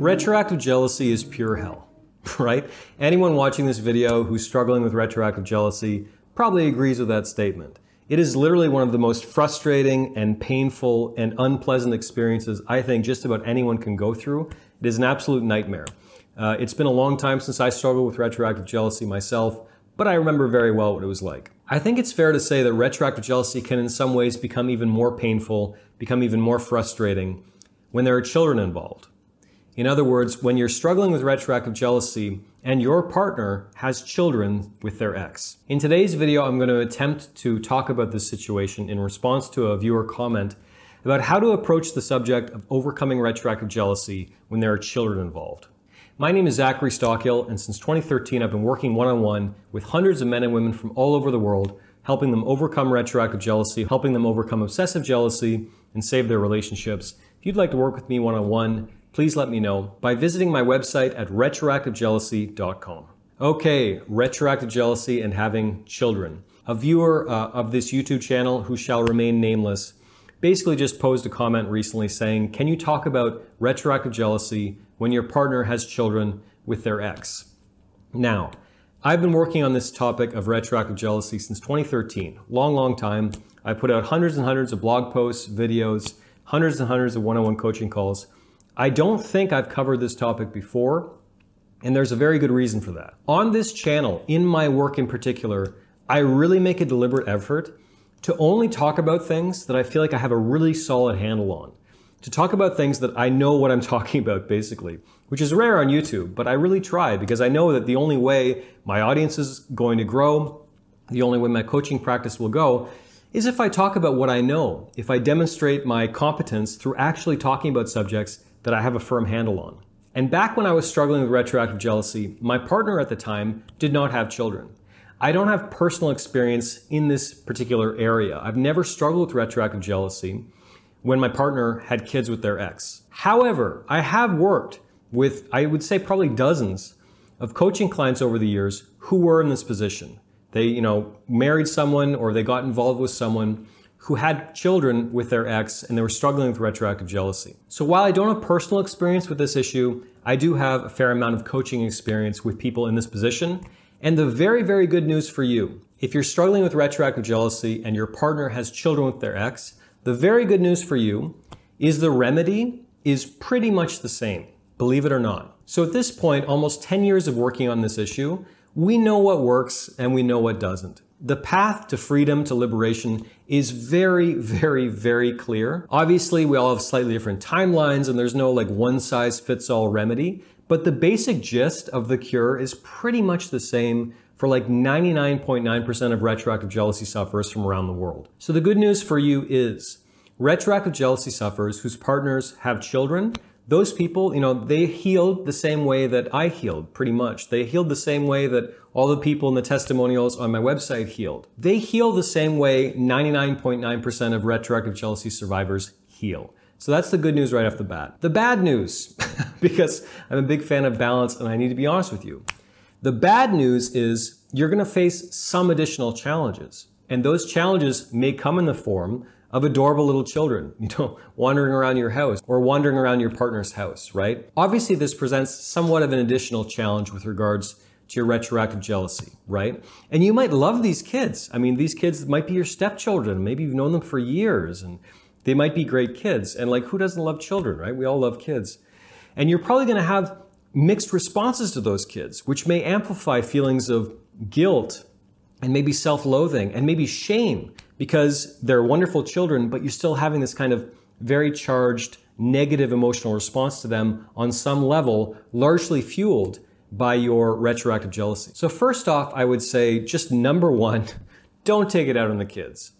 Retroactive jealousy is pure hell, right? Anyone watching this video who's struggling with retroactive jealousy probably agrees with that statement. It is literally one of the most frustrating and painful and unpleasant experiences I think just about anyone can go through. It is an absolute nightmare. Uh, it's been a long time since I struggled with retroactive jealousy myself, but I remember very well what it was like. I think it's fair to say that retroactive jealousy can in some ways become even more painful, become even more frustrating when there are children involved. In other words, when you're struggling with retroactive jealousy and your partner has children with their ex. In today's video, I'm going to attempt to talk about this situation in response to a viewer comment about how to approach the subject of overcoming retroactive jealousy when there are children involved. My name is Zachary Stockill, and since 2013, I've been working one on one with hundreds of men and women from all over the world, helping them overcome retroactive jealousy, helping them overcome obsessive jealousy, and save their relationships. If you'd like to work with me one on one, please let me know by visiting my website at retroactivejealousy.com. Okay, retroactive jealousy and having children. A viewer uh, of this YouTube channel who shall remain nameless basically just posed a comment recently saying, Can you talk about retroactive jealousy when your partner has children with their ex? Now, I've been working on this topic of retroactive jealousy since 2013, long, long time. I put out hundreds and hundreds of blog posts, videos, hundreds and hundreds of one on one coaching calls. I don't think I've covered this topic before, and there's a very good reason for that. On this channel, in my work in particular, I really make a deliberate effort to only talk about things that I feel like I have a really solid handle on. To talk about things that I know what I'm talking about, basically, which is rare on YouTube, but I really try because I know that the only way my audience is going to grow, the only way my coaching practice will go, is if I talk about what I know, if I demonstrate my competence through actually talking about subjects that I have a firm handle on. And back when I was struggling with retroactive jealousy, my partner at the time did not have children. I don't have personal experience in this particular area. I've never struggled with retroactive jealousy when my partner had kids with their ex. However, I have worked with, I would say, probably dozens of coaching clients over the years who were in this position. They, you know, married someone or they got involved with someone who had children with their ex and they were struggling with retroactive jealousy. So while I don't have personal experience with this issue, I do have a fair amount of coaching experience with people in this position. And the very, very good news for you, if you're struggling with retroactive jealousy and your partner has children with their ex, the very good news for you is the remedy is pretty much the same, believe it or not. So at this point, almost 10 years of working on this issue, we know what works and we know what doesn't. The path to freedom, to liberation is very, very, very clear. Obviously, we all have slightly different timelines and there's no like one size fits all remedy, but the basic gist of the cure is pretty much the same for like 99.9% of retroactive jealousy sufferers from around the world. So the good news for you is retroactive jealousy sufferers whose partners have children those people, you know, they healed the same way that I healed, pretty much. They healed the same way that all the people in the testimonials on my website healed. They heal the same way 99.9% of retroactive jealousy survivors heal. So that's the good news right off the bat. The bad news, because I'm a big fan of balance and I need to be honest with you. The bad news is you're going to face some additional challenges. And those challenges may come in the form of adorable little children, you know, wandering around your house or wandering around your partner's house, right? Obviously, this presents somewhat of an additional challenge with regards to your retroactive jealousy, right? And you might love these kids. I mean, these kids might be your stepchildren. Maybe you've known them for years and they might be great kids. And like, who doesn't love children, right? We all love kids. And you're probably going to have mixed responses to those kids, which may amplify feelings of guilt and maybe self loathing and maybe shame because they're wonderful children, but you're still having this kind of very charged negative emotional response to them on some level, largely fueled by your retroactive jealousy. So first off, I would say just number one, don't take it out on the kids.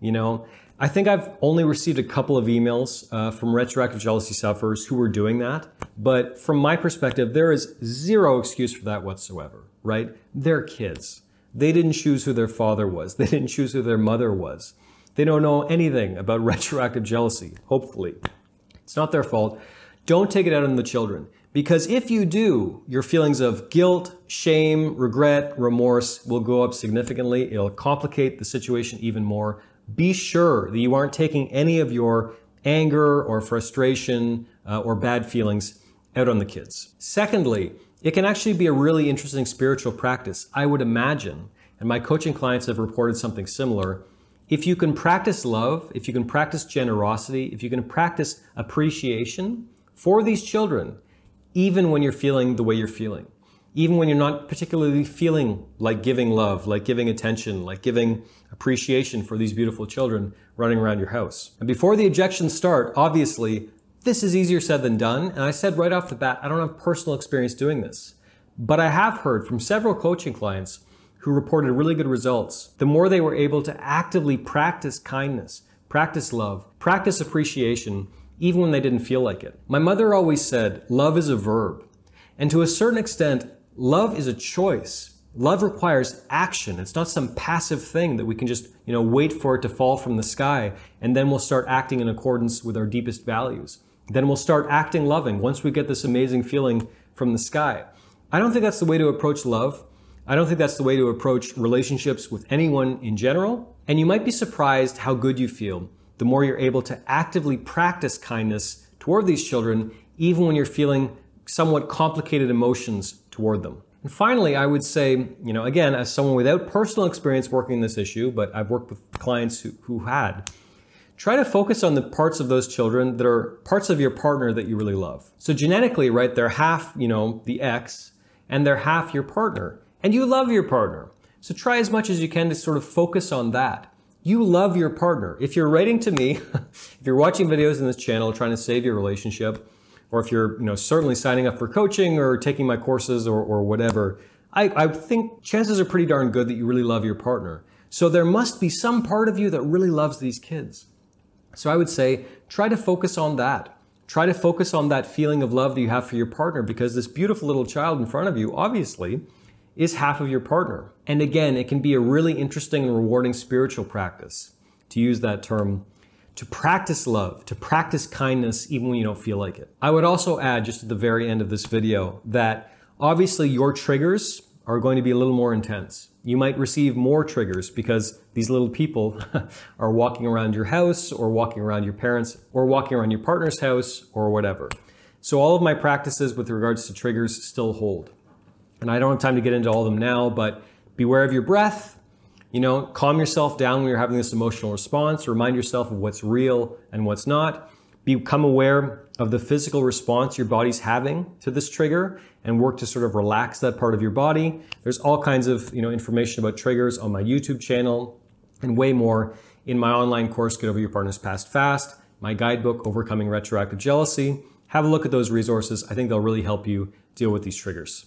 You know, I think I've only received a couple of emails uh, from retroactive jealousy sufferers who were doing that. But from my perspective, there is zero excuse for that whatsoever, right? They're kids. They didn't choose who their father was. They didn't choose who their mother was. They don't know anything about retroactive jealousy, hopefully. It's not their fault. Don't take it out on the children. Because if you do, your feelings of guilt, shame, regret, remorse will go up significantly. It'll complicate the situation even more. Be sure that you aren't taking any of your anger or frustration uh, or bad feelings out on the kids. Secondly, it can actually be a really interesting spiritual practice, I would imagine, and my coaching clients have reported something similar. If you can practice love, if you can practice generosity, if you can practice appreciation for these children, even when you're feeling the way you're feeling, even when you're not particularly feeling like giving love, like giving attention, like giving appreciation for these beautiful children running around your house. And before the objections start, obviously, this is easier said than done. And I said right off the bat, I don't have personal experience doing this. But I have heard from several coaching clients who reported really good results. The more they were able to actively practice kindness, practice love, practice appreciation, even when they didn't feel like it. My mother always said, love is a verb. And to a certain extent, love is a choice. Love requires action. It's not some passive thing that we can just, you know, wait for it to fall from the sky and then we'll start acting in accordance with our deepest values. Then we'll start acting loving once we get this amazing feeling from the sky. I don't think that's the way to approach love. I don't think that's the way to approach relationships with anyone in general. And you might be surprised how good you feel the more you're able to actively practice kindness toward these children, even when you're feeling somewhat complicated emotions toward them. And finally, I would say, you know, again, as someone without personal experience working this issue, but I've worked with clients who, who had, try to focus on the parts of those children that are parts of your partner that you really love. So genetically, right, they're half, you know, the ex, and they're half your partner. And you love your partner. So try as much as you can to sort of focus on that. You love your partner. If you're writing to me, if you're watching videos in this channel trying to save your relationship, or if you're, you know, certainly signing up for coaching or taking my courses or, or whatever, I, I think chances are pretty darn good that you really love your partner. So there must be some part of you that really loves these kids. So I would say try to focus on that. Try to focus on that feeling of love that you have for your partner because this beautiful little child in front of you, obviously, is half of your partner. And again, it can be a really interesting and rewarding spiritual practice, to use that term to practice love, to practice kindness even when you don't feel like it. I would also add, just at the very end of this video, that obviously your triggers are going to be a little more intense. You might receive more triggers because these little people are walking around your house or walking around your parents or walking around your partner's house or whatever. So all of my practices with regards to triggers still hold. And I don't have time to get into all of them now, but beware of your breath, you know, calm yourself down when you're having this emotional response. Remind yourself of what's real and what's not. Become aware of the physical response your body's having to this trigger and work to sort of relax that part of your body. There's all kinds of, you know, information about triggers on my YouTube channel and way more in my online course, Get Over Your Partner's Past Fast, my guidebook, Overcoming Retroactive Jealousy. Have a look at those resources. I think they'll really help you deal with these triggers.